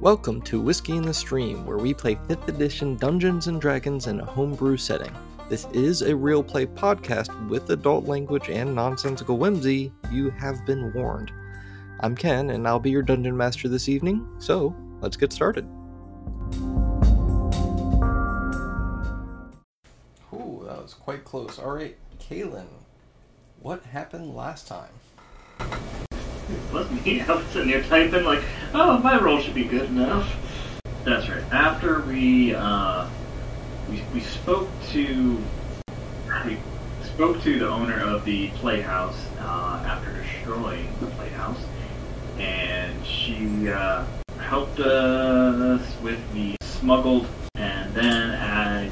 Welcome to Whiskey in the Stream, where we play 5th edition Dungeons and Dragons in a homebrew setting. This is a real play podcast with adult language and nonsensical whimsy. You have been warned. I'm Ken, and I'll be your dungeon master this evening, so let's get started. Ooh, that was quite close. Alright, Kaylin, what happened last time? Wasn't me. I was sitting there typing like, oh, my roll should be good enough. That's right. After we uh, we we spoke to we spoke to the owner of the playhouse uh, after destroying the playhouse, and she uh, helped us with the smuggled, and then I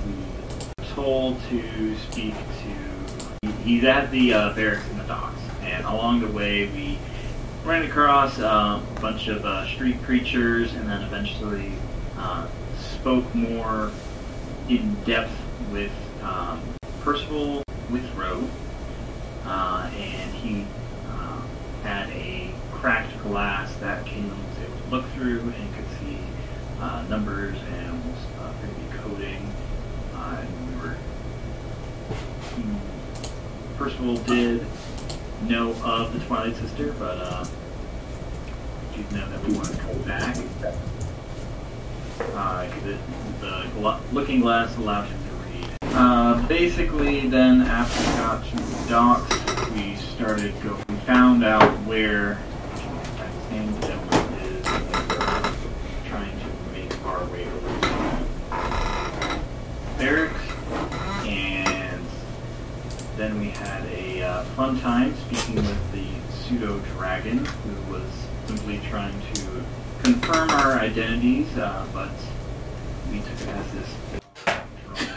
were told to speak to, he's at the uh, barracks in the docks, and along the way we ran across uh, a bunch of uh, street creatures and then eventually uh, spoke more in depth with um, Percival Withrow. Uh, and he uh, had a cracked glass that Caleb was able to look through and could see uh, numbers and was uh, 3D coding. And we were. Percival did know of the Twilight Sister, but uh, did that we wanted to come back. Uh, the the gla- looking glass allowed him to read. Uh, basically, then after we got to the docks, we started go. We found out where and Devil is, and trying to make our way over to barracks, and then we had a uh, fun time speaking with the pseudo dragon, who was simply trying to confirm our identities, uh, but we took it as this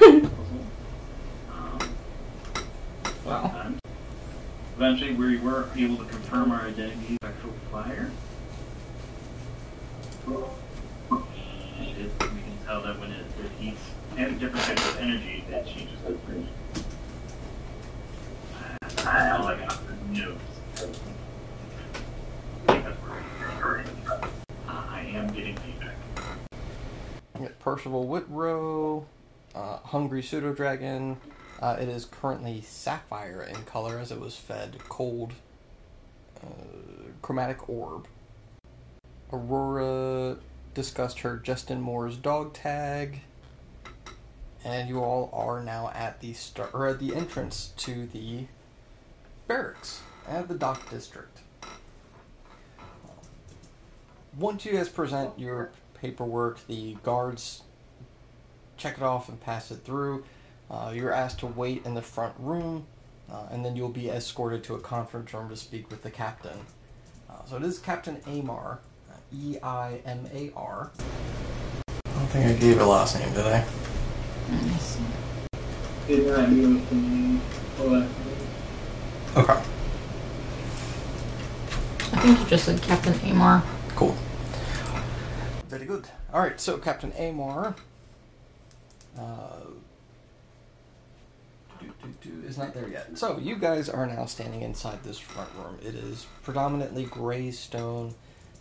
puzzle. Um, Wow. Eventually, we were able to confirm our identities. Spectral fire. And it, we can tell that when it, it heats and different types of energy, it changes the pressure. That's all I got for notes. I think that's where we're at. Uh, I am getting feedback. We got Percival Whitrow, uh, Hungry Pseudo Dragon. Uh, it is currently sapphire in color as it was fed cold uh, chromatic orb. Aurora discussed her Justin Moore's dog tag. And you all are now at the start or at the entrance to the barracks at the dock district. Once you guys present your paperwork, the guards check it off and pass it through. Uh, you're asked to wait in the front room, uh, and then you'll be escorted to a conference room to speak with the captain. Uh, so it is Captain Eimar, uh, E I M A R. I don't think I gave a last name, did I? Did not use the Okay, I think you just said Captain Eimar. cool. Very good. All right, so Captain Eimar. Uh, is not there yet. So you guys are now standing inside this front room. It is predominantly gray stone.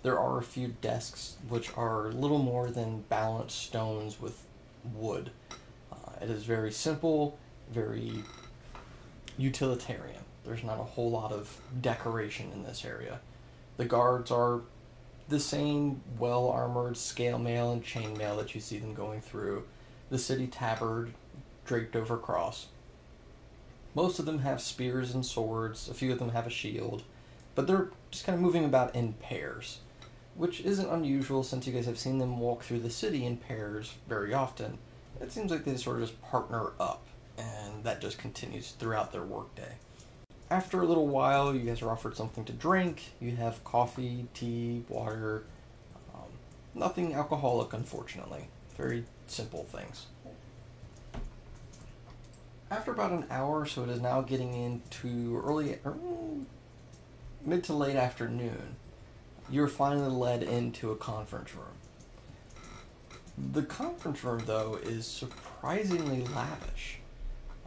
There are a few desks which are little more than balanced stones with wood. Uh, it is very simple, very utilitarian. There's not a whole lot of decoration in this area. The guards are the same well armored scale mail and chain mail that you see them going through. The city tabard draped over cross. Most of them have spears and swords, a few of them have a shield, but they're just kind of moving about in pairs, which isn't unusual since you guys have seen them walk through the city in pairs very often. It seems like they sort of just partner up, and that just continues throughout their workday. After a little while, you guys are offered something to drink. You have coffee, tea, water, um, nothing alcoholic, unfortunately. Very simple things. After about an hour, so it is now getting into early, er, mid to late afternoon, you're finally led into a conference room. The conference room, though, is surprisingly lavish.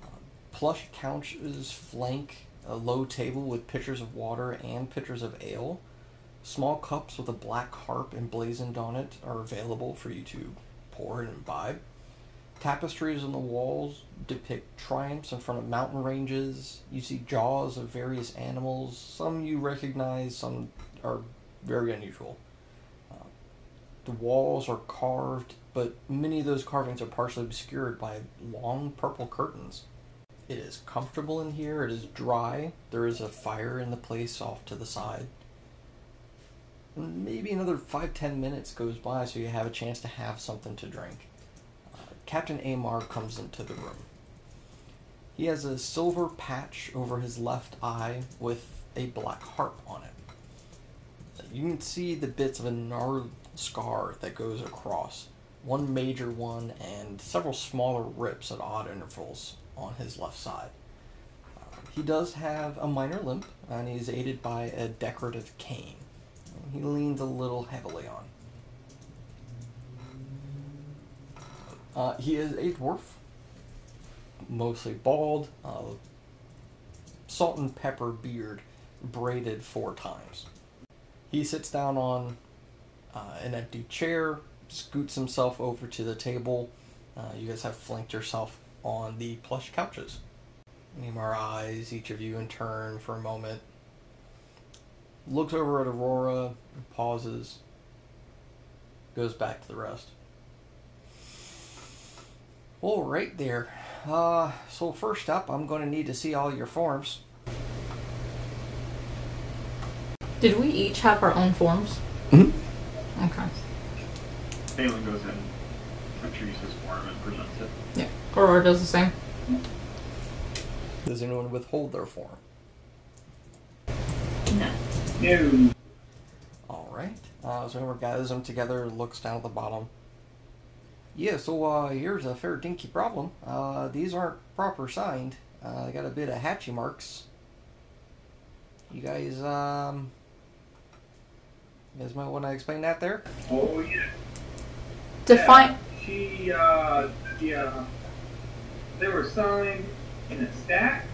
Um, plush couches flank a low table with pitchers of water and pitchers of ale. Small cups with a black harp emblazoned on it are available for you to pour and imbibe. Tapestries on the walls depict triumphs in front of mountain ranges. You see jaws of various animals. Some you recognize, some are very unusual. Uh, the walls are carved, but many of those carvings are partially obscured by long purple curtains. It is comfortable in here, it is dry. There is a fire in the place off to the side. Maybe another five ten minutes goes by so you have a chance to have something to drink. Uh, Captain Eimar comes into the room. He has a silver patch over his left eye with a black harp on it. You can see the bits of a gnarled scar that goes across, one major one and several smaller rips at odd intervals on his left side. Uh, he does have a minor limp, and he's aided by a decorative cane. He leans a little heavily on. Uh, he is a dwarf, mostly bald, uh, salt and pepper beard, braided four times. He sits down on uh, an empty chair, scoots himself over to the table. Uh, you guys have flanked yourself on the plush couches. Eimar eyes each of you in turn for a moment. Looks over at Aurora, pauses, goes back to the rest. All right there. Uh, so first up, I'm going to need to see all your forms. Did we each have our own forms? Mm-hmm. Okay. Balin goes in, retrieves his form, and presents it. Yeah. Aurora does the same. Does anyone withhold their form? No. No. All right. Uh, so whoever gathers them together looks down at the bottom. Yeah, so uh, here's a fair dinky problem. Uh, these aren't proper signed. Uh, they got a bit of hatchy marks. You guys, um, you guys might want to explain that there. Oh yeah. Define. She uh yeah. They were signed in a stack.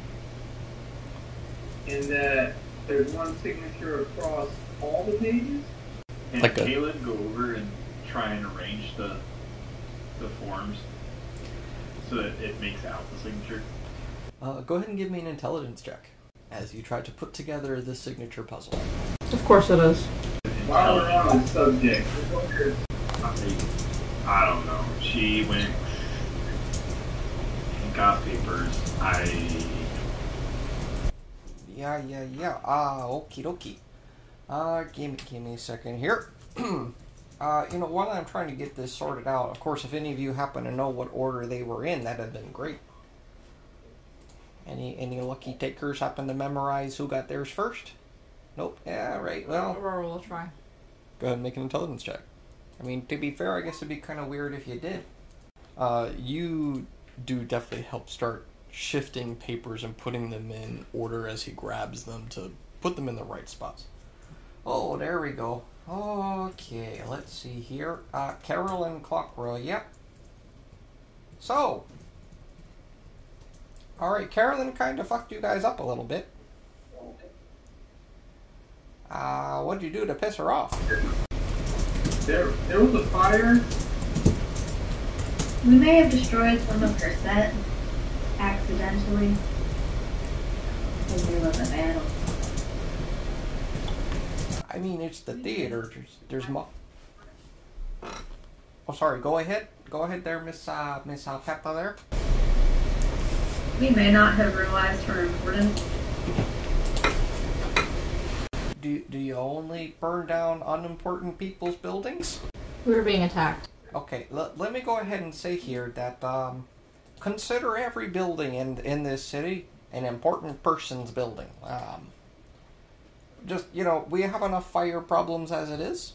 And that there's one signature across all the pages. And Like a- go over and try and arrange the the forms so that it makes out the signature. Uh, go ahead and give me an intelligence check as you try to put together the signature puzzle. Of course it is. While we're on the subject, I I don't know. She went and got papers. I Yeah, yeah, yeah. Ah, okie dokie. Uh, give me, give me a second here. uh, you know, while I'm trying to get this sorted out, of course, if any of you happen to know what order they were in, that'd have been great. Any any lucky takers happen to memorize who got theirs first? Nope. Yeah, right. Well, Aurora will try. go ahead and make an intelligence check. I mean, to be fair, I guess it'd be kind of weird if you did. Uh, you do definitely help start shifting papers and putting them in order as he grabs them to put them in the right spots. Oh, there we go. Okay, let's see here. Uh, Carolyn Clockroy, yep. So, alright, Carolyn kind of fucked you guys up a little bit. Uh, what'd you do to piss her off? there there was a fire. We may have destroyed some of her set accidentally. Because there was a battle. I mean, it's the theater. There's, there's mo- Oh, sorry. Go ahead. Go ahead there, Miss uh, Miss Alpeta there. We may not have realized her importance. Do do you only burn down unimportant people's buildings? We were being attacked. Okay. L- let me go ahead and say here that um, consider every building in in this city an important person's building. Um, just you know, we have enough fire problems as it is.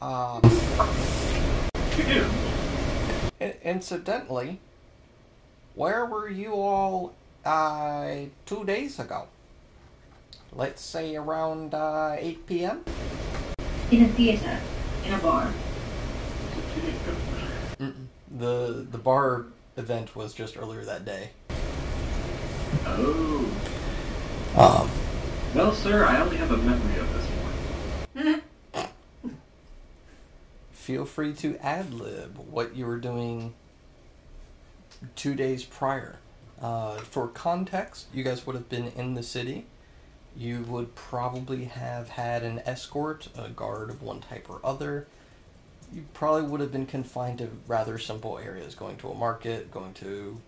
Um. Incidentally, where were you all uh, two days ago? Let's say around uh, 8 p.m.? In a theater. In a bar. The the bar event was just earlier that day. Oh. Um, well, sir, I only have a memory of this one. Feel free to ad lib what you were doing two days prior. Uh, for context, you guys would have been in the city. You would probably have had an escort, a guard of one type or other. You probably would have been confined to rather simple areas, going to a market, going to,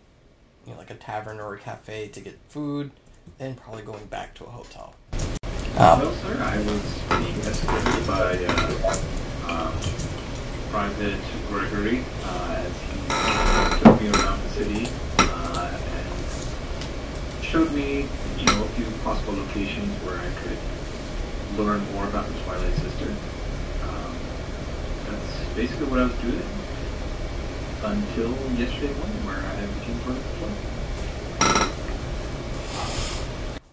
you know, like a tavern or a cafe to get food, and probably going back to a hotel. Um, no, sir. I was being escorted by uh, um, Private Gregory uh, as he took me around the city uh, and showed me, you know, a few possible locations where I could learn more about the Twilight Sister. That's basically what I was doing until yesterday morning, where I became part of the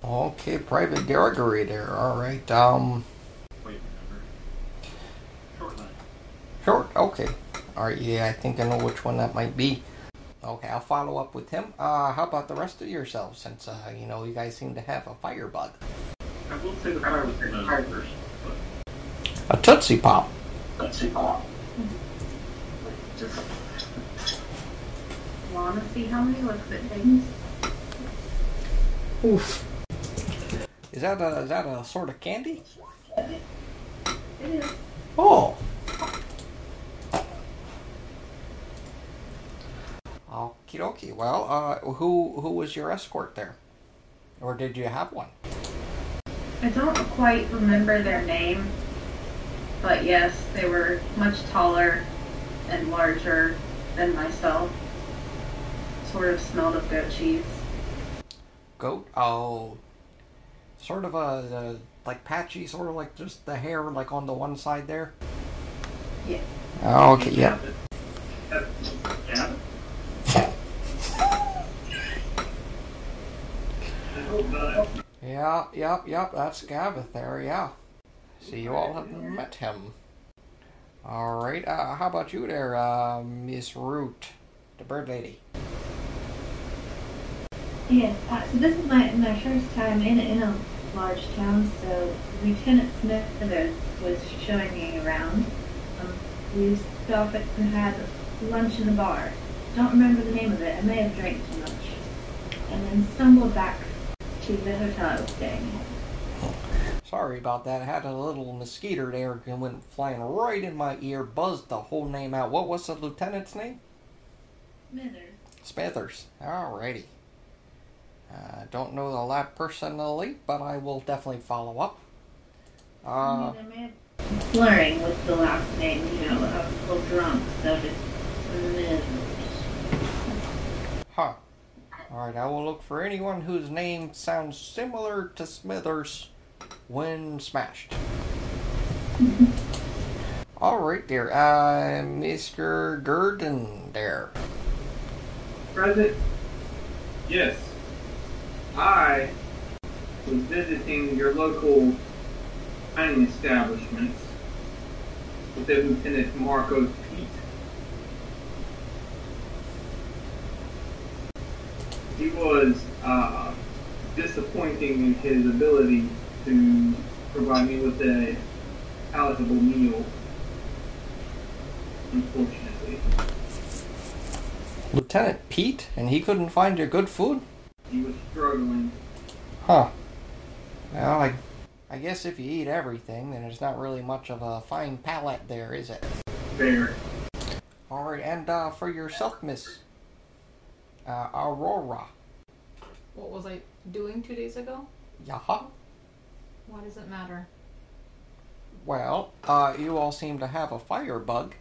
club. Okay, Private Gregory there. All right. Um, Wait, remember? Short line. short. Okay. All right. Yeah, I think I know which one that might be. Okay, I'll follow up with him. Uh, how about the rest of yourselves? Since uh, you know, you guys seem to have a firebug, I will say the fire was the first, but a tootsie pop. Let's see. Oh, Just wanna see how many looks at things. Oof. Is that a is that a sort of candy? It is. Oh. Okie dokie. Well, uh, who who was your escort there, or did you have one? I don't quite remember their name, but yes, they were much taller and larger than myself. Sort of smelled of goat cheese. Goat? Oh, sort of a, uh like patchy, sort of like just the hair like on the one side there. Yeah. Oh, okay. Yeah. Yeah. I hope not. Yeah. Yep. Yep. That's Gavith there. Yeah. See, you all have met him. All right. Uh, how about you there, uh, Miss Root, the bird lady? Yes, uh, so this is my, my first time in, in a large town, so Lieutenant Smithers was showing me around. Um, we stopped and had lunch in the bar. Don't remember the name of it, I may have drank too much. And then stumbled back to the hotel I was staying at. Sorry about that. I had a little mosquito there and went flying right in my ear, buzzed the whole name out. What was the lieutenant's name? Smithers. Smithers. Alrighty. Uh, don't know the lad personally, but I will definitely follow up. I Uh, mean, I been slurring with the last name, you know, I was a little drunk, so just Smithers. huh. Alright, I will look for anyone whose name sounds similar to Smithers when smashed. Alright, there. Uh, Mr. Gurdon there. Present? Yes. I was visiting your local dining establishments with Lieutenant Marcos Pete. He was uh, disappointing in his ability to provide me with a palatable meal. Unfortunately, Lieutenant Pete, and he couldn't find your good food? he was struggling. Huh. Well, I, I guess if you eat everything, then there's not really much of a fine palate there, is it? There. All right, and uh, for yourself, Miss uh, Aurora. What was I doing two days ago? Yaha. Why does it matter? Well, uh, you all seem to have a firebug.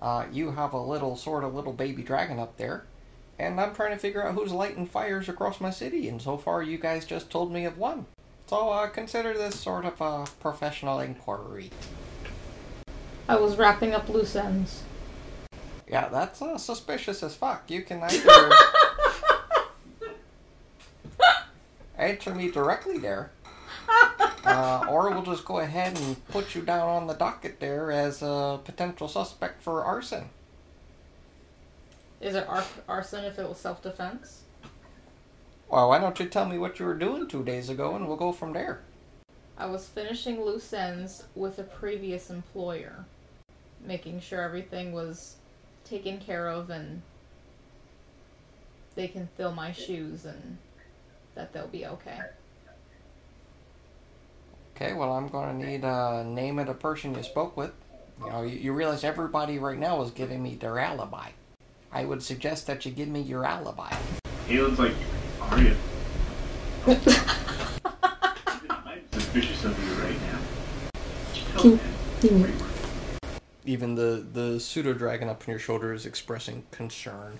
Uh, you have a little sort of little baby dragon up there, and I'm trying to figure out who's lighting fires across my city. And so far, you guys just told me of one. So uh, consider this sort of a professional inquiry. I was wrapping up loose ends. Yeah, that's uh, suspicious as fuck. You can either answer me directly there, uh, or we'll just go ahead and put you down on the docket there as a potential suspect for arson. Is it ar- arson if it was self defense? Well, why don't you tell me what you were doing two days ago, and we'll go from there. I was finishing loose ends with a previous employer. making sure everything was taken care of and they can fill my shoes and that they'll be okay. Okay, well, I'm gonna need a name of the person you spoke with. You know, you, you realize everybody right now is giving me their alibi. I would suggest that you give me your alibi. He looks like, Arya. I'm suspicious of you right now. Tell Can- me where you work. Even the the pseudo dragon up on your shoulder is expressing concern.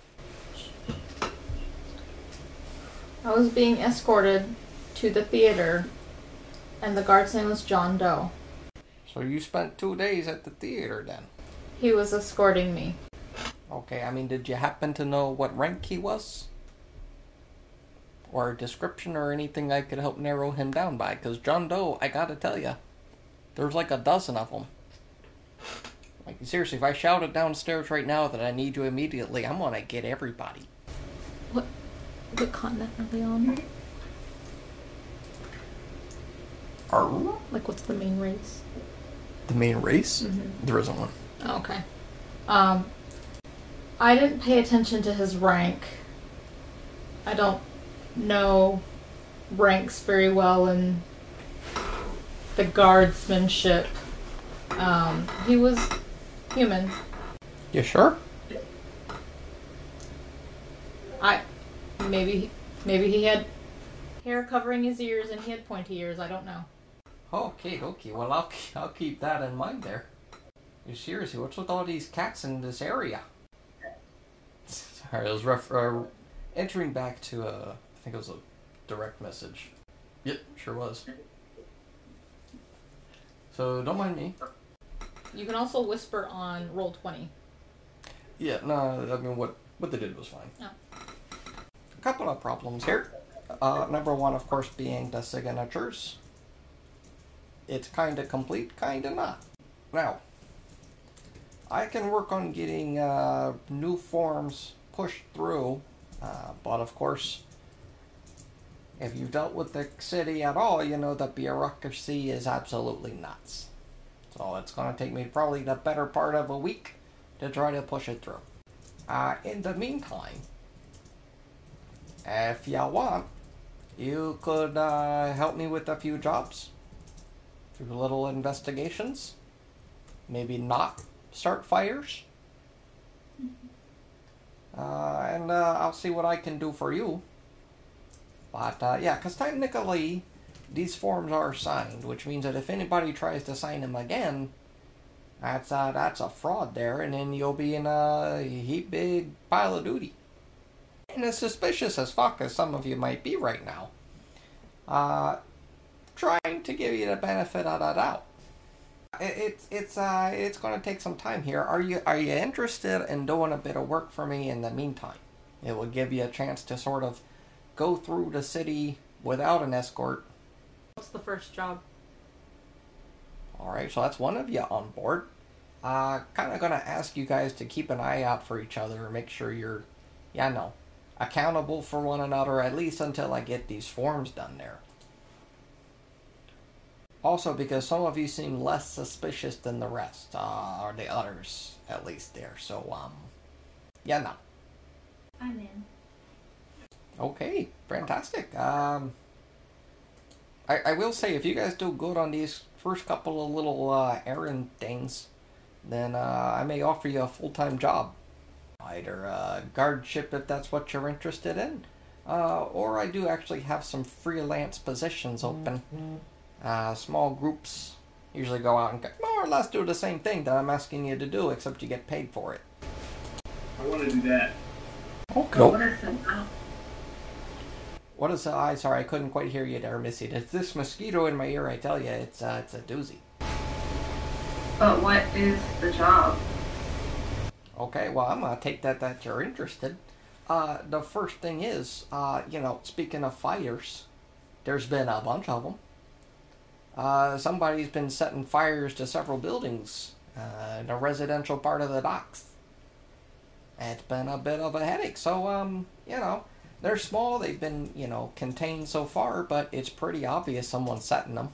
I was being escorted to the theater and the guard's name was John Doe. So you spent two days at the theater then? He was escorting me. Okay, I mean, did you happen to know what rank he was? Or a description or anything I could help narrow him down by? Because John Doe, I gotta tell you, there's like a dozen of them. Like, seriously, if I shouted downstairs right now that I need you immediately, I'm gonna get everybody. What what continent are they on? Are Like what's the main race? the main race? Mm-hmm. There isn't one. Okay. Um, I didn't pay attention to his rank. I don't know ranks very well in the guardsmanship. Um, he was human. You sure? I maybe maybe he had hair covering his ears and he had pointy ears. I don't know. Okay, okay. Well, I'll I'll keep that in mind there. You seriously, what's with all these cats in this area? Sorry, I was ref- uh, entering back to uh, I think it was a direct message. Yep, sure was. So don't mind me. You can also whisper on Roll20. Yeah, no, I mean what what they did was fine. A couple of problems here. Uh, number one, of course, being the signatures. It's kind of complete, kind of not. Now, I can work on getting uh, new forms pushed through, uh, but of course, if you've dealt with the city at all, you know the bureaucracy is absolutely nuts. So it's going to take me probably the better part of a week to try to push it through. Uh, in the meantime, if you want, you could uh, help me with a few jobs, a few little investigations. Maybe not start fires. Uh, and uh, I'll see what I can do for you. But uh, yeah, because technically, these forms are signed, which means that if anybody tries to sign them again, that's uh, that's a fraud there, and then you'll be in a heap big pile of duty. And as suspicious as fuck as some of you might be right now, uh, trying to give you the benefit of the doubt. It, it's it's uh it's going to take some time here. Are you are you interested in doing a bit of work for me in the meantime? It will give you a chance to sort of go through the city without an escort. What's the first job? All right, so that's one of you on board. Uh, kind of gonna ask you guys to keep an eye out for each other, and make sure you're, yeah, no, accountable for one another at least until I get these forms done there. Also, because some of you seem less suspicious than the rest, uh, or the others at least there. So, um, yeah, no. I'm in. Okay, fantastic. Um, I, I will say, if you guys do good on these first couple of little uh, errand things, then uh, I may offer you a full time job. Either uh, guardship if that's what you're interested in, uh, or I do actually have some freelance positions open. Uh, small groups usually go out and more or less do the same thing that I'm asking you to do, except you get paid for it. I want to do that. Okay. What is the What is the I sorry I couldn't quite hear you there, Missy. It's this mosquito in my ear, I tell you, it's uh, it's a doozy. But what is the job? Okay, well I'm gonna take that that you're interested. Uh, the first thing is, uh, you know, speaking of fires, there's been a bunch of them. Uh, somebody's been setting fires to several buildings uh, in the residential part of the docks. It's been a bit of a headache. So, um, you know, they're small. They've been, you know, contained so far, but it's pretty obvious someone's setting them.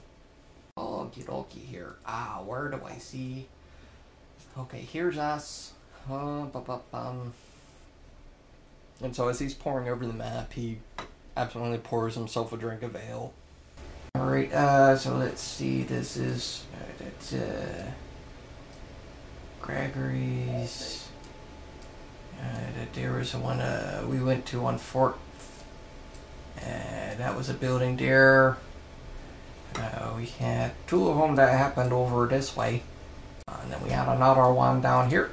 Okie dokie here. Ah, where do I see? Okay, here's us. Uh. And so as he's pouring over the map, he absolutely pours himself a drink of ale. Alright, uh, so let's see. This is. Uh, it's, uh. Gregory's. Uh, there was one uh, we went to on Fort. Uh, that was a building there. Uh, we had two of them that happened over this way. Uh, and then we had another one down here.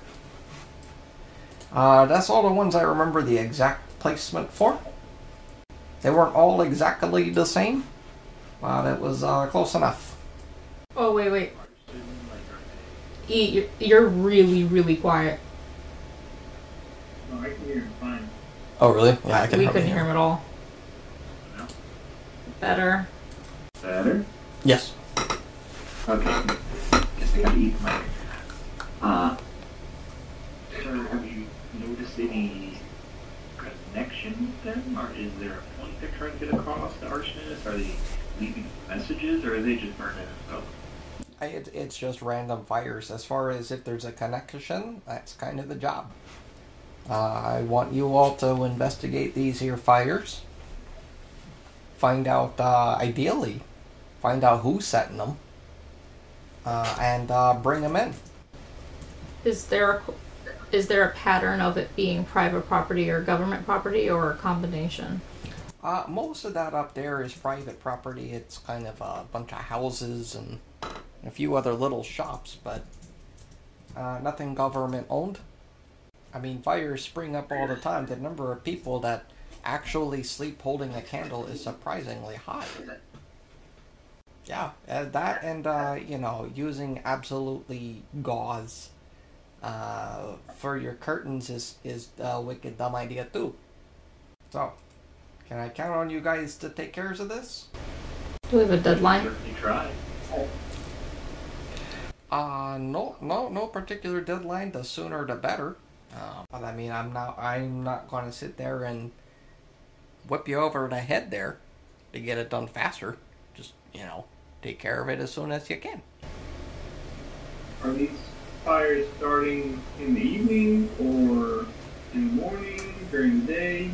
Uh, that's all the ones I remember the exact placement for. They weren't all exactly the same, but it was uh, close enough. Oh wait, wait. E, you're, you're really, really quiet. No, I can hear him fine. Oh, really? Yeah, I can we couldn't hear him at all. No. Better. Better? Yes. Okay. Guess I gotta eat my. Uh. Sir, have you noticed any connection with them? Or is there a point they're trying to get across to arsonists? Are they leaving messages or are they just burning Oh, I, it, it's just random fires. As far as if there's a connection, that's kind of the job. Uh, I want you all to investigate these here fires. Find out, uh, ideally, find out who's setting them, uh, and uh, bring them in. Is there a, is there a pattern of it being private property or government property or a combination? Uh, most of that up there is private property. It's kind of a bunch of houses and a few other little shops, but uh, nothing government owned. I mean, fires spring up all the time. The number of people that actually sleep holding a candle is surprisingly high. Yeah, uh, that and uh, you know using absolutely gauze uh, for your curtains is is a wicked dumb idea too. So, can I count on you guys to take care of this? Do we have a deadline? Certainly try. Uh, no, no, no particular deadline. The sooner the better. Uh, but I mean, I'm not, I'm not going to sit there and whip you over the head there to get it done faster. Just you know, take care of it as soon as you can. Are these fires starting in the evening or in the morning, during the day?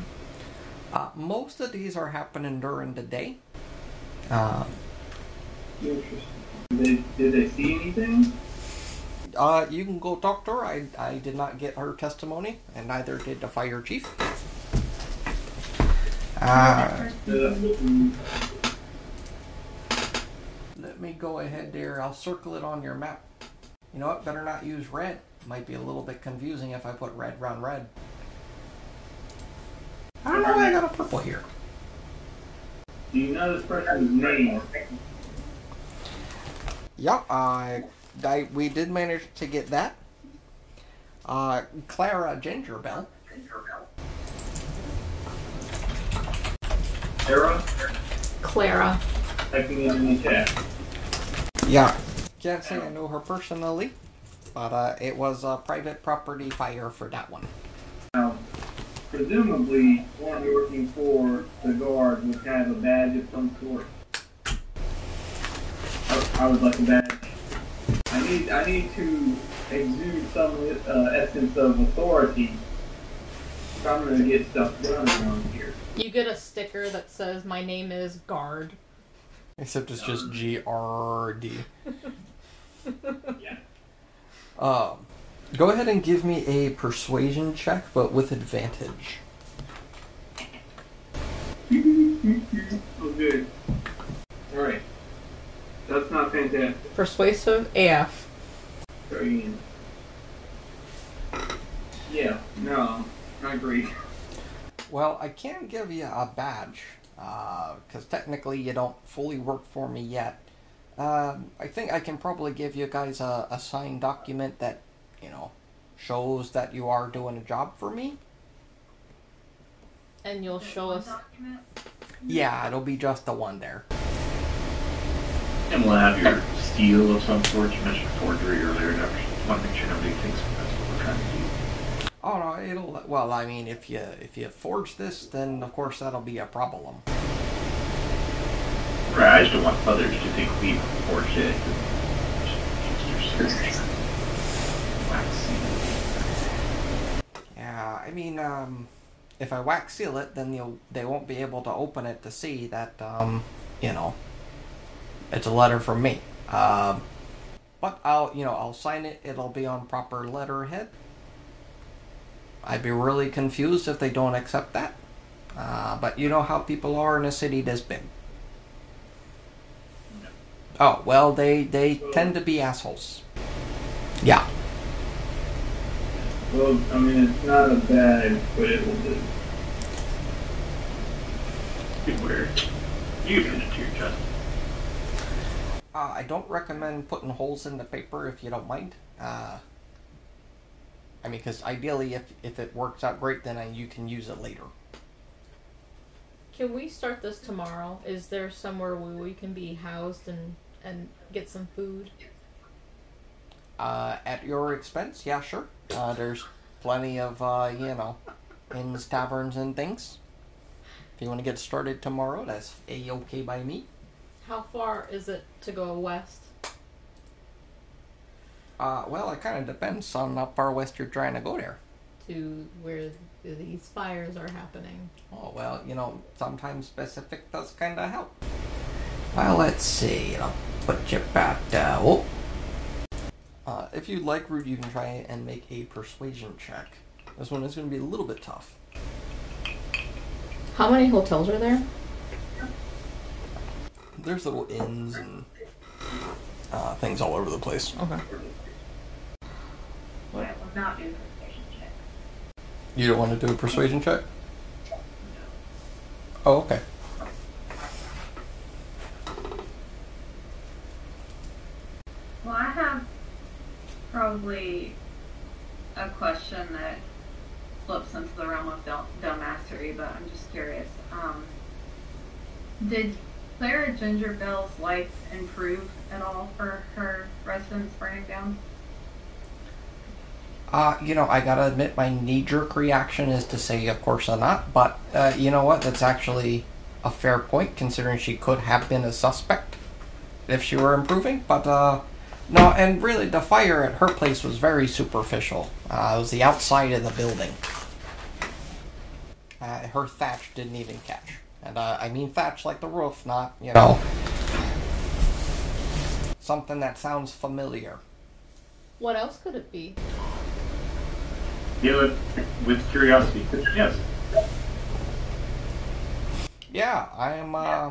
Uh, most of these are happening during the day. Um, Interesting. Did they, did they see anything? uh, you can go talk to her. I, I did not get her testimony, and neither did the fire chief. Uh, Uh, Let me go ahead there. I'll circle it on your map. You know what? Better not use red. Might be a little bit confusing if I put red round red. I don't know why I got a purple here. do you know this person's name? Yep, I, I we did manage to get that. Uh, Clara Gingerbell. Sarah? Clara. Clara. Typing it in the chat. Yeah. Can't say I know her personally, but uh, it was a private property fire for that one. Now, presumably, one working for the guard would have a badge of some sort. I, I would like a badge. I need, I need to exude some uh, essence of authority. If I'm gonna get stuff done around here. You get a sticker that says my name is Guard. Except it's just G R D. Yeah. Um, go ahead and give me a persuasion check, but with advantage. oh, good. All right. That's not fantastic. Persuasive AF. Try. Yeah. No. Not great. Well, I can't give you a badge, because technically you don't fully work for me yet. Um, I think I can probably give you guys a, a signed document that, you know, shows that you are doing a job for me. And you'll show us. Yeah, it'll be just the one there. And we'll have your steel of some sort. You mentioned forgery earlier. and I want to make sure nobody thinks that's what we're trying to do. Oh no, it'll. Well, I mean, if you if you forge this, then of course that'll be a problem. Right, I just don't want others to think we forged it. Just- just- just- wax seal. Yeah, I mean, um, if I wax seal it, then they won't be able to open it to see that, um, you know, it's a letter from me. Um, but I'll, you know, I'll sign it. It'll be on proper letterhead. I'd be really confused if they don't accept that. Uh, but you know how people are in a city this big. Oh well, they they tend to be assholes. Yeah. Well, I mean, it's not a bad, but it will do. Be weird. You pin it to your chest. Uh, I don't recommend putting holes in the paper if you don't mind. Uh, I mean, because ideally, if if it works out great, then I, you can use it later. Can we start this tomorrow? Is there somewhere where we can be housed and and get some food? Uh, at your expense, yeah, sure. Uh, there's plenty of uh, you know, inns, taverns, and things. If you want to get started tomorrow, that's a okay by me. How far is it to go west? Uh, well, it kind of depends on how far west you're trying to go there. To where these fires are happening. Oh, well, you know, sometimes specific does kind of help. Well, let's see. I'll put you back down. Oh. Uh, if you'd like, Rude, you can try and make a persuasion check. This one is going to be a little bit tough. How many hotels are there? There's little inns and uh, things all over the place. Okay. I will not do persuasion check. You don't want to do a persuasion check? Oh, okay. Well, I have probably a question that flips into the realm of Del but I'm just curious. Um, did Clara Ginger Bell's life improve at all for her residence burning down? Uh, you know, I gotta admit, my knee jerk reaction is to say, of course not. But uh, you know what? That's actually a fair point, considering she could have been a suspect if she were improving. But uh, no, and really, the fire at her place was very superficial. Uh, it was the outside of the building. Uh, her thatch didn't even catch, and uh, I mean thatch like the roof, not you know something that sounds familiar. What else could it be? Deal it with curiosity. Yes. Yeah, I am uh,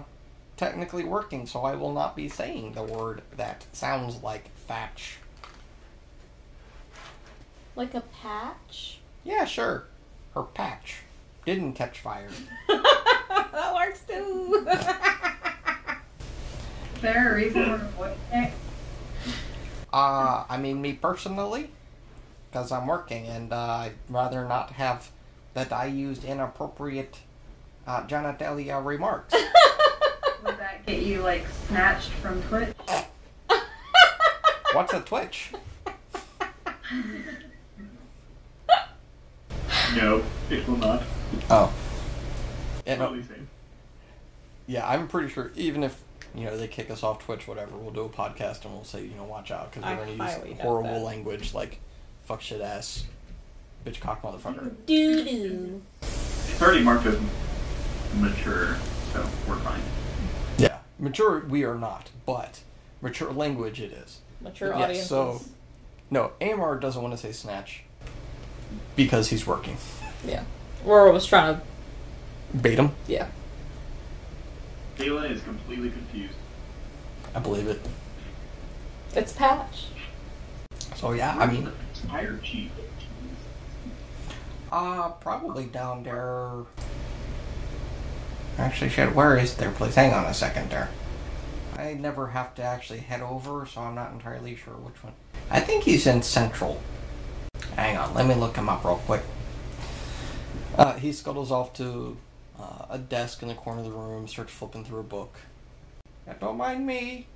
technically working, so I will not be saying the word that sounds like thatch. Like a patch? Yeah, sure. Her patch didn't catch fire. that works too. Is there a reason we're avoiding it? Uh, I mean, me personally, because I'm working, and uh, I'd rather not have that I used inappropriate uh, genitalia remarks. Would that get you like snatched from Twitch? What's a twitch? No, it will not. Oh. And, uh, Totally. Yeah, I'm pretty sure even if you know they kick us off Twitch, whatever, we'll do a podcast and we'll say you know watch out because I we're gonna use horrible that. language like fuck shit ass, bitch cock motherfucker. Doo doo. It's already marked as mature, so we're fine. Yeah, mature we are not, but mature language it is. Mature Yes, audiences. so- No, Eimar doesn't want to say snatch because he's working. Yeah. Aurora was trying to. Bait him. Yeah. Galen is completely confused. I believe it. It's patch. So yeah, I mean, Fire chief. uh, probably down there. Actually, shit, where is their place? Hang on a second there. I never have to actually head over, so I'm not entirely sure which one. I think he's in Central. Hang on, let me look him up real quick. Uh, he scuttles off to uh, a desk in the corner of the room, starts flipping through a book. Yeah, don't mind me.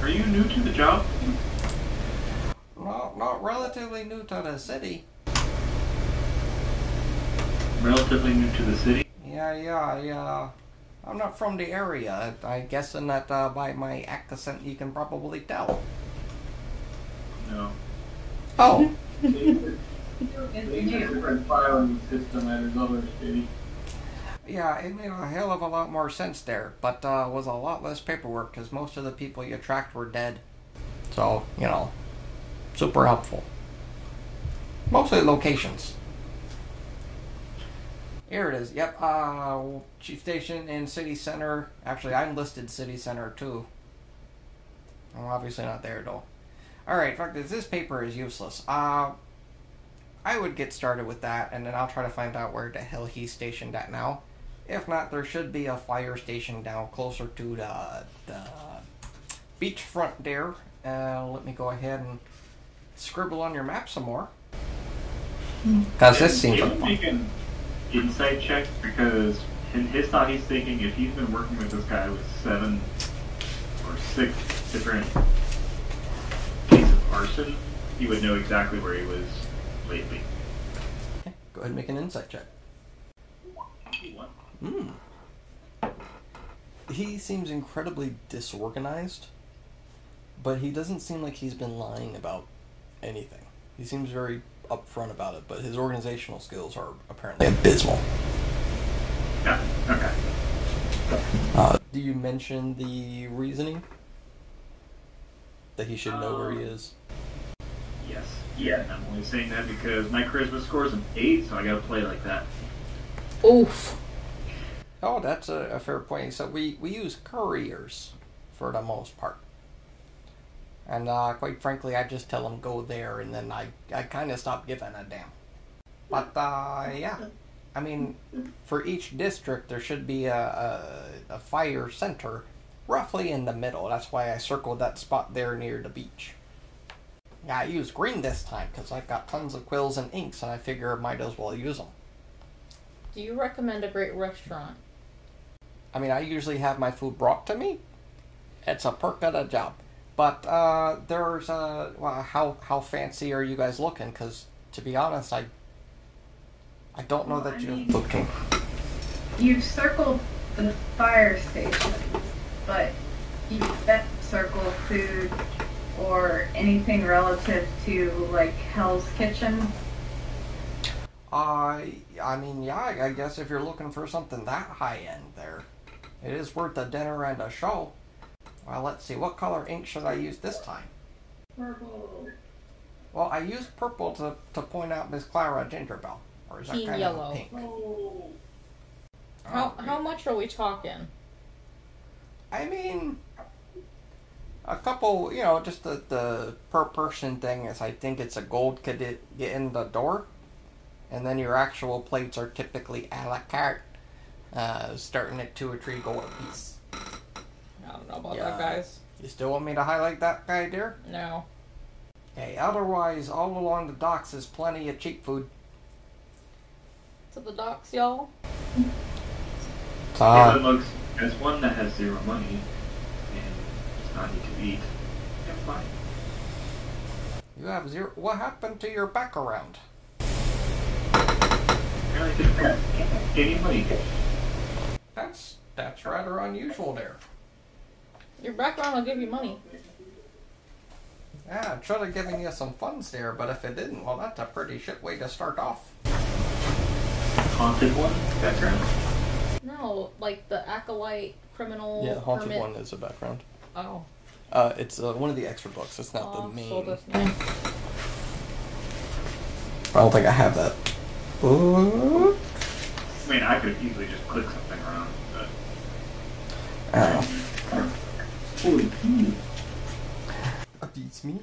Are you new to the job? Not, not relatively new to the city. Relatively new to the city? Yeah, yeah, yeah. I'm not from the area. I guess guessing that uh, by my accent you can probably tell. No. Oh, It's a different filing system at other city. yeah, it made a hell of a lot more sense there, but uh, was a lot less paperwork because most of the people you tracked were dead. So, you know, super helpful. Mostly locations. Here it is. Yep. Uh, chief station in city center. Actually, I'm listed city center too. I'm obviously not there though. All right. Fuck this. This paper is useless. Uh, I would get started with that, and then I'll try to find out where the hell he's stationed at now. If not, there should be a fire station down closer to the the beachfront there. Uh, let me go ahead and scribble on your map some more. Because this seems like fun. Insight check because in his thought he's thinking if he's been working with this guy with seven or six different cases of arson, he would know exactly where he was lately. Okay, Go ahead and make an insight check. Hmm. He seems incredibly disorganized, but he doesn't seem like he's been lying about anything. He seems very upfront about it, but his organizational skills are apparently abysmal. Yeah. Okay. Uh, do you mention the reasoning? That he should know where he is? Yes. Yeah. I'm only saying that because my charisma score is an eight, so I gotta play like that. Oof. Oh, that's a, a fair point. So we, we use couriers for the most part. And uh, quite frankly, I just tell them go there, and then I, I kind of stop giving a damn. But uh, yeah, I mean, for each district, there should be a, a, a fire center roughly in the middle. That's why I circled that spot there near the beach. Yeah, I used green this time because I've got tons of quills and inks, and I figure I might as well use them. Do you recommend a great restaurant? I mean, I usually have my food brought to me. It's a perk of the job. But uh, there's uh, well, how how fancy are you guys looking? Because to be honest, I I don't know Well, that I you're mean- looking. You've circled the fire station, but you didn't circle food or anything relative to like Hell's Kitchen. I I mean, yeah, I I guess if you're looking for something that high end, there, it is worth a dinner and a show. Well, let's see. What color ink should I use this time? Purple. Well, I used purple to, to point out Miss Clara Gingerbell. Or is that Team kind yellow. of pink? Oh. How Oh, how much are we talking? I mean, a couple, you know, just the, the per person thing is I think it's a gold could get in the door. And then your actual plates are typically a la carte, uh, starting at two or three gold a piece. I don't know about Yeah. that, guys. You still want me to highlight that guy, dear? No. Okay, otherwise, all along the docks is plenty of cheap food. To the docks, y'all. Uh, looks as one that has zero money and does not need to eat. Yeah, fine. you have zero. What happened to your background? Apparently didn't have any money. That's that's rather unusual there. Your background will give you money. Yeah, it should have given you some funds there, but if it didn't, well, that's a pretty shit way to start off. Haunted one background. No, like the acolyte criminal. Yeah, the haunted permit. one is a background. Oh. Uh, it's uh, one of the extra books. It's not oh, the main. so this name. I don't think I have that. book. I mean, I could easily just click something around, but Oh, That beats me.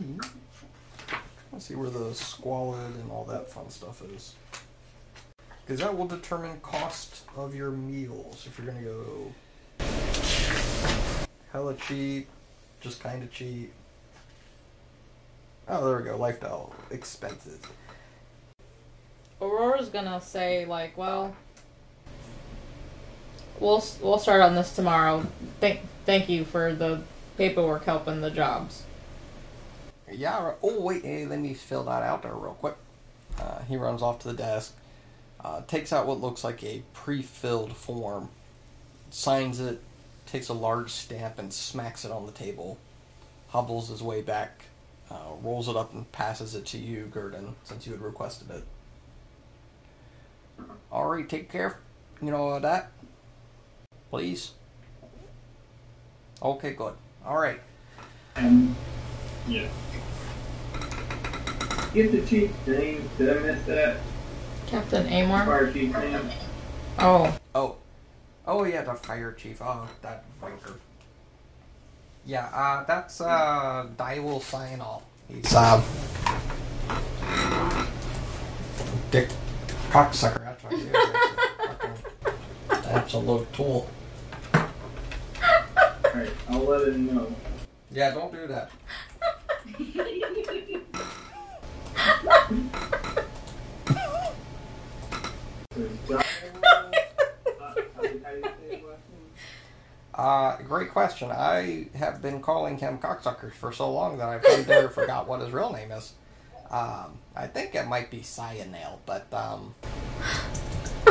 Let's see where the squalid and all that fun stuff is. Because that will determine cost of your meals. If you're gonna go hella cheap, just kind of cheap. Oh, there we go. Lifestyle expenses. Aurora's gonna say like, well, we'll we'll start on this tomorrow. Thank thank you for the paperwork helping the jobs. Yeah. Oh wait, hey, let me fill that out there real quick. Uh, he runs off to the desk, uh, takes out what looks like a pre-filled form, signs it, takes a large stamp and smacks it on the table, hobbles his way back, uh, rolls it up and passes it to you, Gurdon, since you had requested it. Alright, take care, you know, that. Please. Okay, good. Alright. And yeah. Get the chief's name. Did I miss that? Captain Eimar. Fire chief's name. Oh, Oh. Oh, yeah, the fire chief. Oh, that wanker. Yeah, uh, that's, uh, Daiwul Cyanol. He's, uh, Dick Cocksucker. That's what he is. Absolute tool. Alright, I'll let him know. Yeah, don't do that. Uh, how do- how do you say his last name? Great question. I have been calling him cocksuckers for so long that I've of forgot what his real name is. Um, I think it might be Cyanale, but um, No, parentheses, fuck.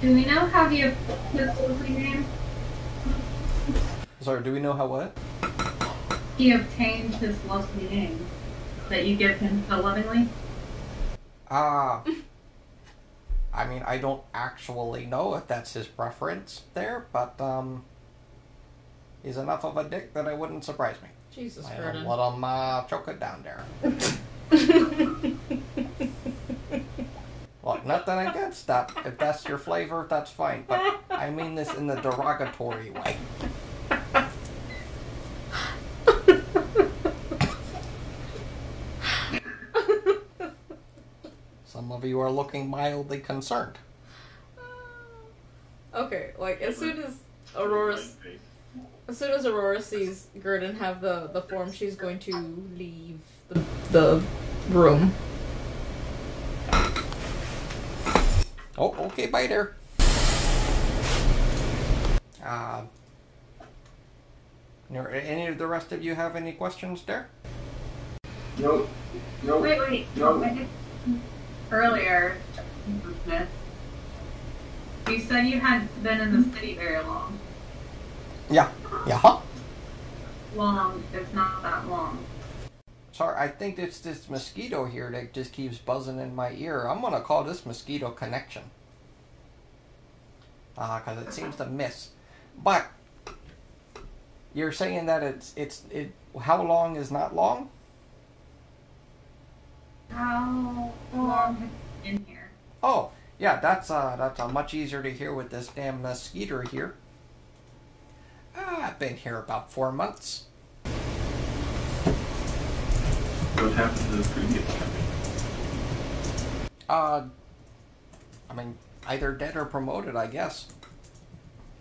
Do we know how he his lovely name? sorry. Do we know how what? He obtained his lovely name that you give him so lovingly. Uh, I mean, I don't actually know if that's his preference there, but um, he's enough of a dick that it wouldn't surprise me. Jesus, I'll Gurdon. let him uh, choke it down there. Look, nothing against that. If that's your flavor, that's fine. But I mean this in the derogatory way. Some of you are looking mildly concerned. Okay, like as soon as Aurora, as soon as Aurora sees Gurdon have the the form, she's going to leave the the room. Oh, okay, bye there. Uh, are any of the rest of you have any questions there? Nope. Nope. Wait, wait. No. wait. Earlier, Mrs. You said you hadn't been in the city very long. Yeah. Yeah. Huh? Long, it's not that long. Sorry, I think it's this mosquito here that just keeps buzzing in my ear. I'm gonna call this mosquito connection. Uh, cause it seems to miss. But you're saying that it's it's it. How long is not long? How long been here? Oh, yeah, that's uh that's uh, much easier to hear with this damn mosquito here. Uh, I've been here about four months. What happened to the previous company? Uh, I mean, either dead or promoted, I guess.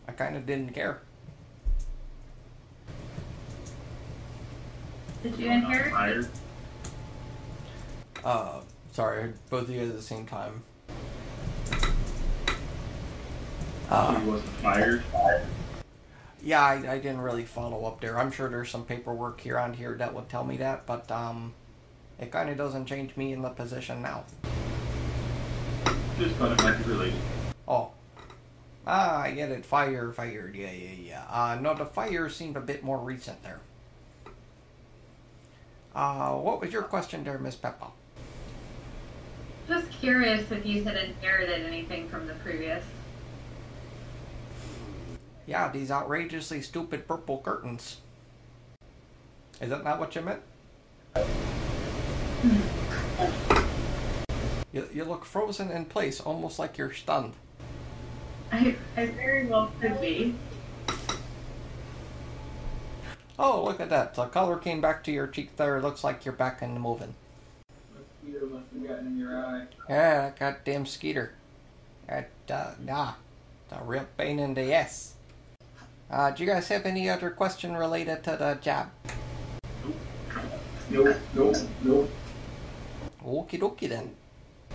I kind of didn't care. Did you Not inherit? Hired? Uh, sorry, both of you at the same time. Uh, he wasn't fired. Yeah, I, I didn't really follow up there. I'm sure there's some paperwork here on here that would tell me that, but um, it kind of doesn't change me in the position now. Just thought it might be related. Oh. Ah, I get it. Fire, fired. Yeah, yeah, yeah. Uh, no, the fire seemed a bit more recent there. Uh, what was your question there, Miss Peppa? Just curious if you had inherited anything from the previous. Yeah, these outrageously stupid purple curtains. Is that not what you meant? You, you look frozen in place, almost like you're stunned. I, I very well could be. Oh, look at that. The color came back to your cheek there. It looks like you're back and moving. Mosquito must have gotten in your eye. Yeah, that goddamn skeeter. That, uh, nah. It's a real pain in the ass. Uh, do you guys have any other question related to the job? Nope, nope, nope. Okie dokie then.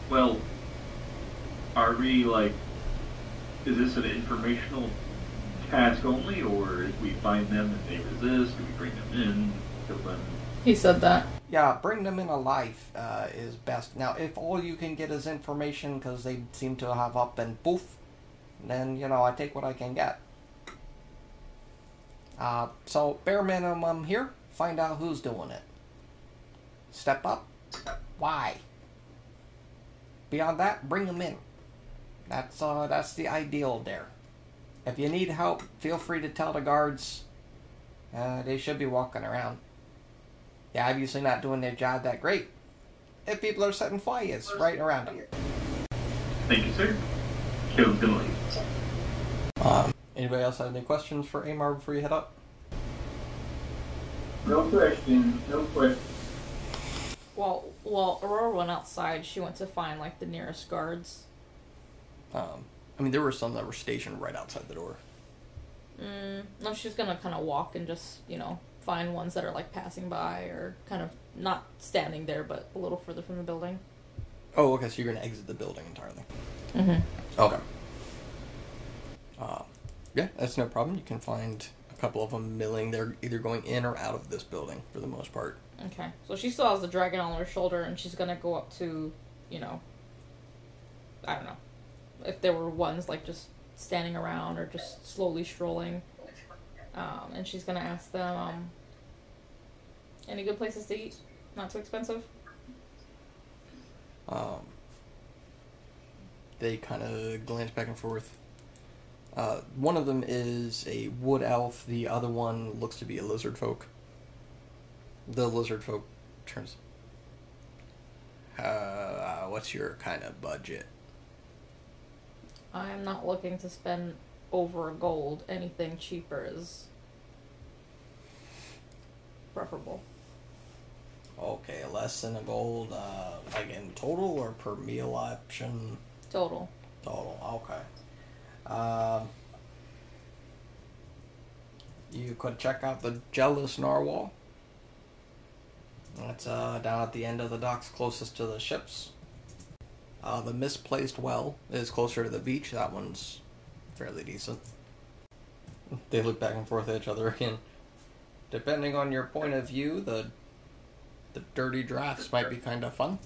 Well, are we like, is this an informational task only, or if we find them and they resist, do we bring them in, kill them? He said that. Yeah, bring them in alive uh, is best. Now, if all you can get is information because they seem to have up and poof, then you know I take what I can get. Uh, so bare minimum here, find out who's doing it. Step up, why? Beyond that, bring them in. That's uh, that's the ideal there. If you need help, feel free to tell the guards. Uh, they should be walking around. They're obviously not doing their job that great. If people are setting fires right around them. Thank you, sir. Gonna leave. Um, anybody else have any questions for Eimar before you head up? No question. No question. Well, while Aurora went outside, she went to find like the nearest guards. Um, I mean, there were some that were stationed right outside the door. Mm, no, she's gonna kind of walk and just you know find ones that are like passing by or kind of not standing there, but a little further from the building. Oh, okay. So you're gonna exit the building entirely. Mm-hmm. Okay. Uh, yeah, that's no problem. You can find a couple of them milling. They're either going in or out of this building for the most part. Okay, so she still has the dragon on her shoulder, and she's gonna go up to, you know, I don't know, if there were ones like just standing around or just slowly strolling, um, and she's gonna ask them, um, any good places to eat, not too expensive. Um, they kind of glance back and forth. Uh, one of them is a wood elf. The other one looks to be a lizard folk. The lizard folk turns. Uh, what's your kind of budget? I'm not looking to spend over a gold. Anything cheaper is preferable. Okay, less than a gold, uh, like in total or per meal option? Total. Total, okay. Um, you could check out the Jealous Narwhal. That's uh, down at the end of the docks closest to the ships. Uh, the Misplaced Well is closer to the beach. That one's fairly decent. They look back and forth at each other again. Depending on your point of view, the the dirty drafts might be kind of fun.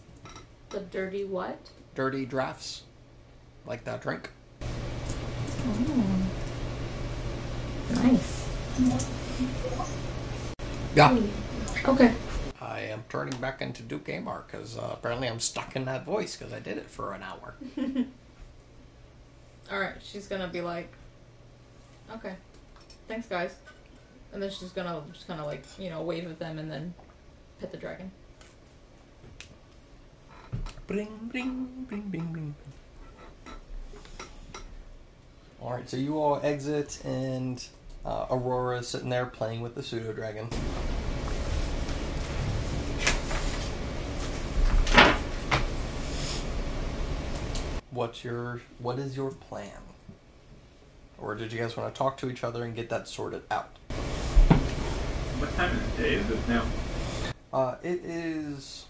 The dirty what? Dirty drafts, like that drink. Nice. Yeah. Okay. I am turning back into Duke Eimar because uh, apparently I'm stuck in that voice because I did it for an hour. All right, she's gonna be like, okay, thanks guys, and then she's gonna just kind of like you know wave at them and then pet the dragon. Bring, bring, bring, bring, bring. All right, so you all exit, and uh, Aurora is sitting there playing with the pseudo dragon. What's your what is your plan? Or did you guys want to talk to each other and get that sorted out? What time of the day is it now? Uh, it is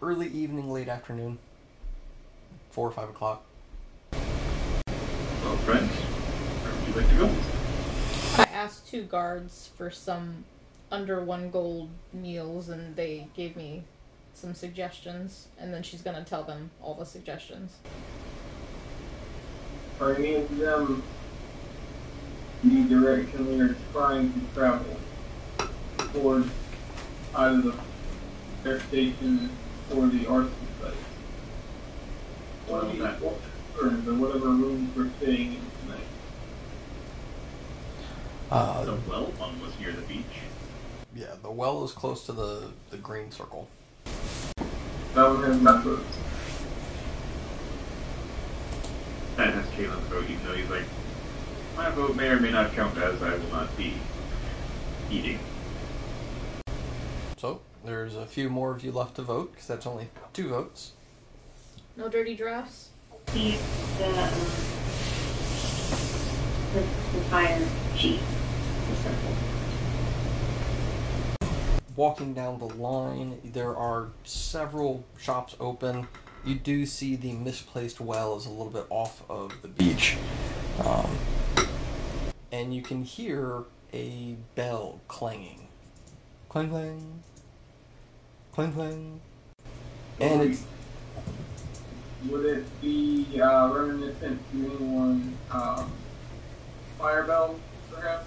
early evening, late afternoon, four or five o'clock. Well, friends, where would you like to go? I asked two guards for some under one gold meals, and they gave me some suggestions, and then she's gonna tell them all the suggestions. Are any of them the direction we are trying to travel towards either the air station or the arson site? Or Well, the that- or or whatever rooms we're staying in tonight. Uh, The well one was near the beach. yeah, the well is close to the, the green circle. That one has my vote. That has Caelan's vote, even though he's like, my vote may or may not count as I will not be eating. So there's a few more of you left to vote because that's only two votes. No dirty drafts. He's the, um, the, the fire chief. Walking down the line, there are several shops open. You do see the misplaced well is a little bit off of the beach. Um, and you can hear a bell clanging. Clang clang. Clang clang. And it's Would it be uh, reminiscent to anyone um, fire bell, perhaps?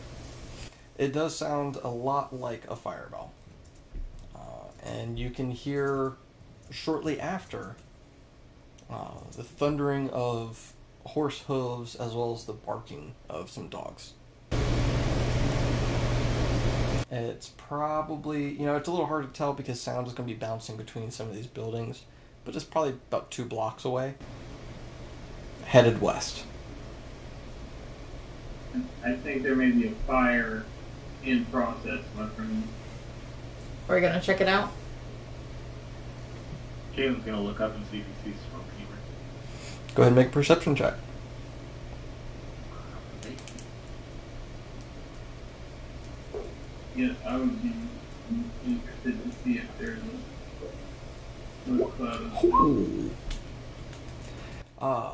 It does sound a lot like a fire bell. Uh, and you can hear shortly after uh, the thundering of horse hooves as well as the barking of some dogs. It's probably, you know, it's a little hard to tell because sound is going to be bouncing between some of these buildings, but it's probably about two blocks away, headed west. I think there may be a fire in process, my friend. Are we gonna check it out? Jalen's gonna look up and see if he sees smoke anywhere. Go ahead and make a perception check. Yes, I would be interested to see if there's a Uh,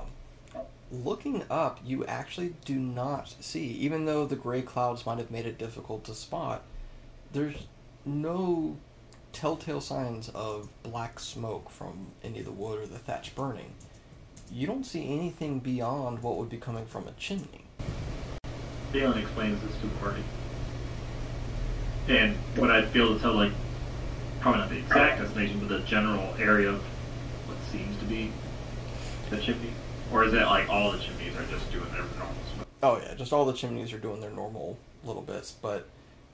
looking up, you actually do not see, even though the gray clouds might have made it difficult to spot, there's no telltale signs of black smoke from any of the wood or the thatch burning. You don't see anything beyond what would be coming from a chimney. Jalen explains this to party. And what be able to tell, like, probably not the exact destination, but the general area of what seems to be the chimney. Or is it like all the chimneys are just doing their normal smoke? Oh yeah, just all the chimneys are doing their normal little bits, but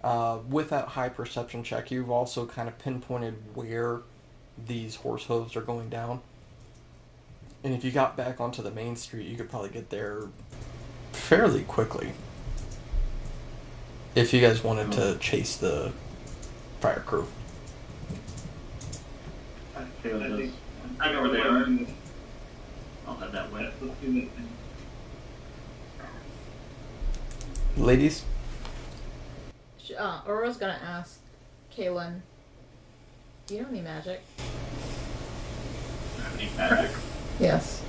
uh, with that high perception check, you've also kind of pinpointed where these horse hooves are going down. And if you got back onto the main street, you could probably get there fairly quickly. If you guys wanted to chase the fire crew. Jalen I does. I know where they are. I'll head that way. Let's do that thing. Ladies, Uh, Aurora's gonna ask Kaylin, do you know any magic? Have any magic? Yes.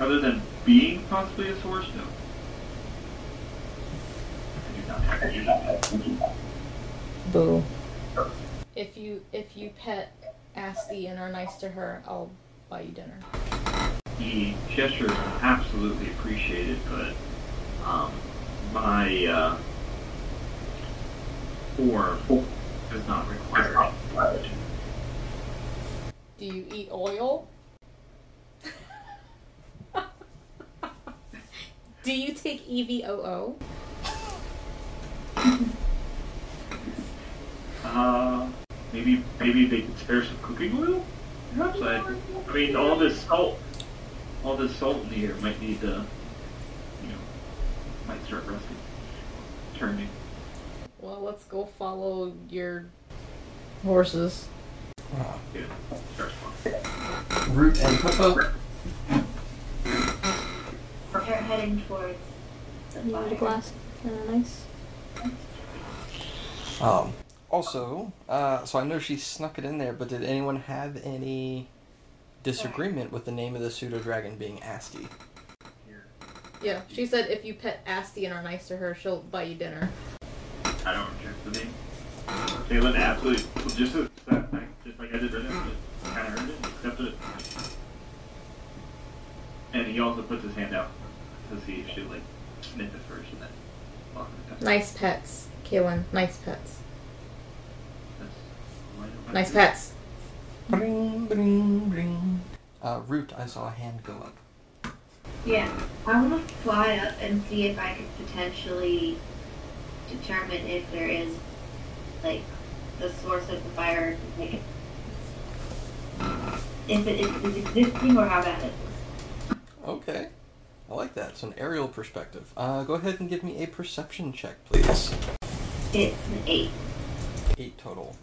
Other than being possibly a source, no. I do not have any. Boo. If you if you pet Asti and are nice to her, I'll buy you dinner. The gesture is absolutely appreciated, but um, my uh, form does not require it. Do you eat oil? Do you take E EVOO? Uh, maybe maybe they could spare some cooking oil. Perhaps I. I mean, all this salt, all this salt in the air might need to, you know, might start rusting, turning. Well, let's go follow your horses. uh, Yeah. Root and Pippa. They're heading towards the You need a fire. glass and a nice. Um, also, uh, so I know she snuck it in there, but did anyone have any disagreement with the name of the pseudo dragon being Asti? Yeah, she said if you pet Asti and are nice to her, she'll buy you dinner. I don't reject the name. Jalen absolutely, just as, just like I did right now, just kind of heard it, accepted it. And he also puts his hand out to see if she like sniff it first and then walk in the touch. Nice pets, Kaylin. Nice pets. That's all I know about Nice it. pets. Bring, bring, bring. Uh, Root, I saw a hand go up. Yeah, I want to fly up and see if I could potentially determine if there is, like, the source of the fire, like, if it is, is existing or how bad it is. Okay. I like that. It's an aerial perspective. Uh, go ahead and give me a perception check, please. It's an eight. Eight total.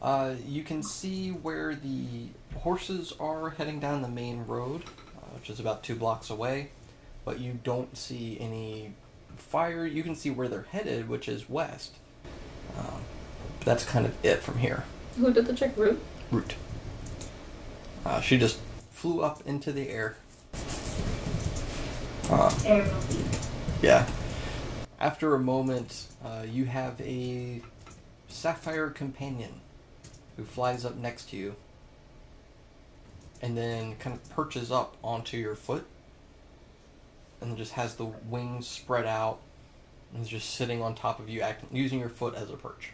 Uh, you can see where the horses are heading down the main road, uh, which is about two blocks away, but you don't see any fire. You can see where they're headed, which is west. Um, that's kind of it from here. Who did the check Root? Root. Uh, she just flew up into the air. Uh, Aerial view. yeah. After a moment, uh, you have a sapphire companion who flies up next to you and then kind of perches up onto your foot and just has the wings spread out and is just sitting on top of you, acting, using your foot as a perch.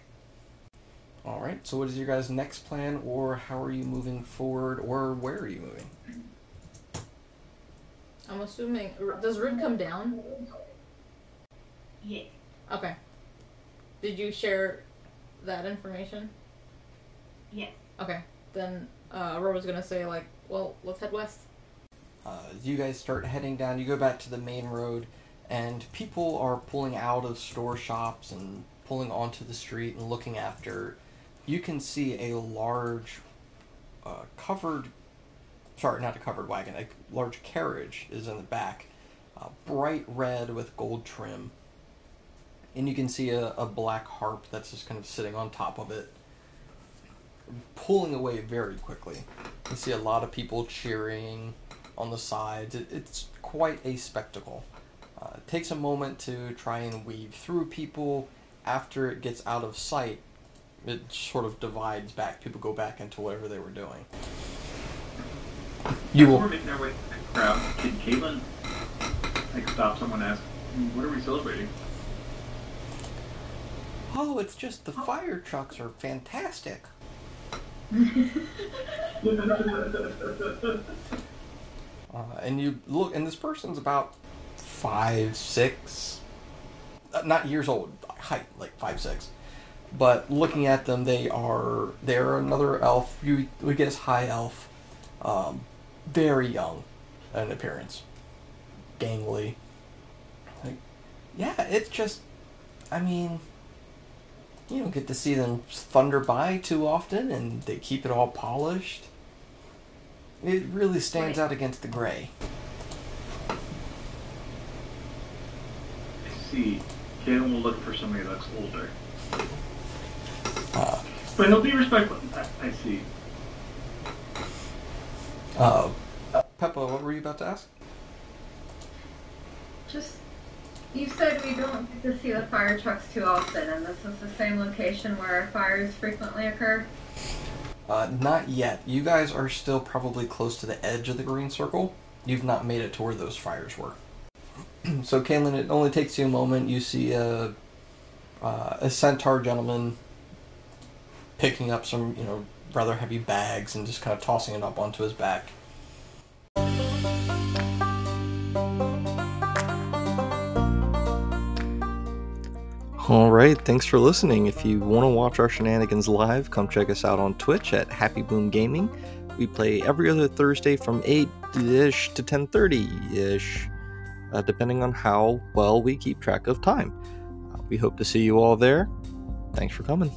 All right. So, what is your guys' next plan, or how are you moving forward, or where are you moving? I'm assuming. Does Root come down? Yes. Okay. Did you share that information? Yes. Okay. Then uh, Aurora's gonna say like, well, let's head west. Uh, you guys start heading down. You go back to the main road, and people are pulling out of store shops and pulling onto the street and looking after. You can see a large, uh, covered, sorry, not a covered wagon, a large carriage is in the back, uh, bright red with gold trim. And you can see a, a black harp that's just kind of sitting on top of it, pulling away very quickly. You see a lot of people cheering on the sides. It, it's quite a spectacle. Uh, it takes a moment to try and weave through people. After it gets out of sight, it sort of divides back. People go back into whatever they were doing. You will. We're making our way through the crowd. Can Caitlin like stop someone and ask, "What are we celebrating?" Oh, it's just the fire trucks are fantastic. Uh, and you look, and this person's about five, six, uh, not years old, height like five, six. But looking at them, they are they're another elf. You would guess high elf, um, very young in appearance, gangly. Like, yeah, it's just, I mean, you don't get to see them thunder by too often, and they keep it all polished. It really stands Right. out against the gray. I see. Caitlin will look for somebody that's older. Uh, But he'll be respectful. I, I see. uh, Peppa, what were you about to ask? Just, you said we don't get to see the fire trucks too often, and this is the same location where fires frequently occur. Uh, not yet. You guys are still probably close to the edge of the green circle. You've not made it to where those fires were. so, Kaylin, it only takes you a moment. You see a, uh, a centaur gentleman picking up some, you know, rather heavy bags and just kind of tossing it up onto his back. All right, thanks for listening. If you want to watch our shenanigans live, come check us out on Twitch at Happy Boom Gaming. We play every other Thursday from 8-ish to 10:30-ish, uh, depending on how well we keep track of time. Uh, we hope to see you all there. Thanks for coming.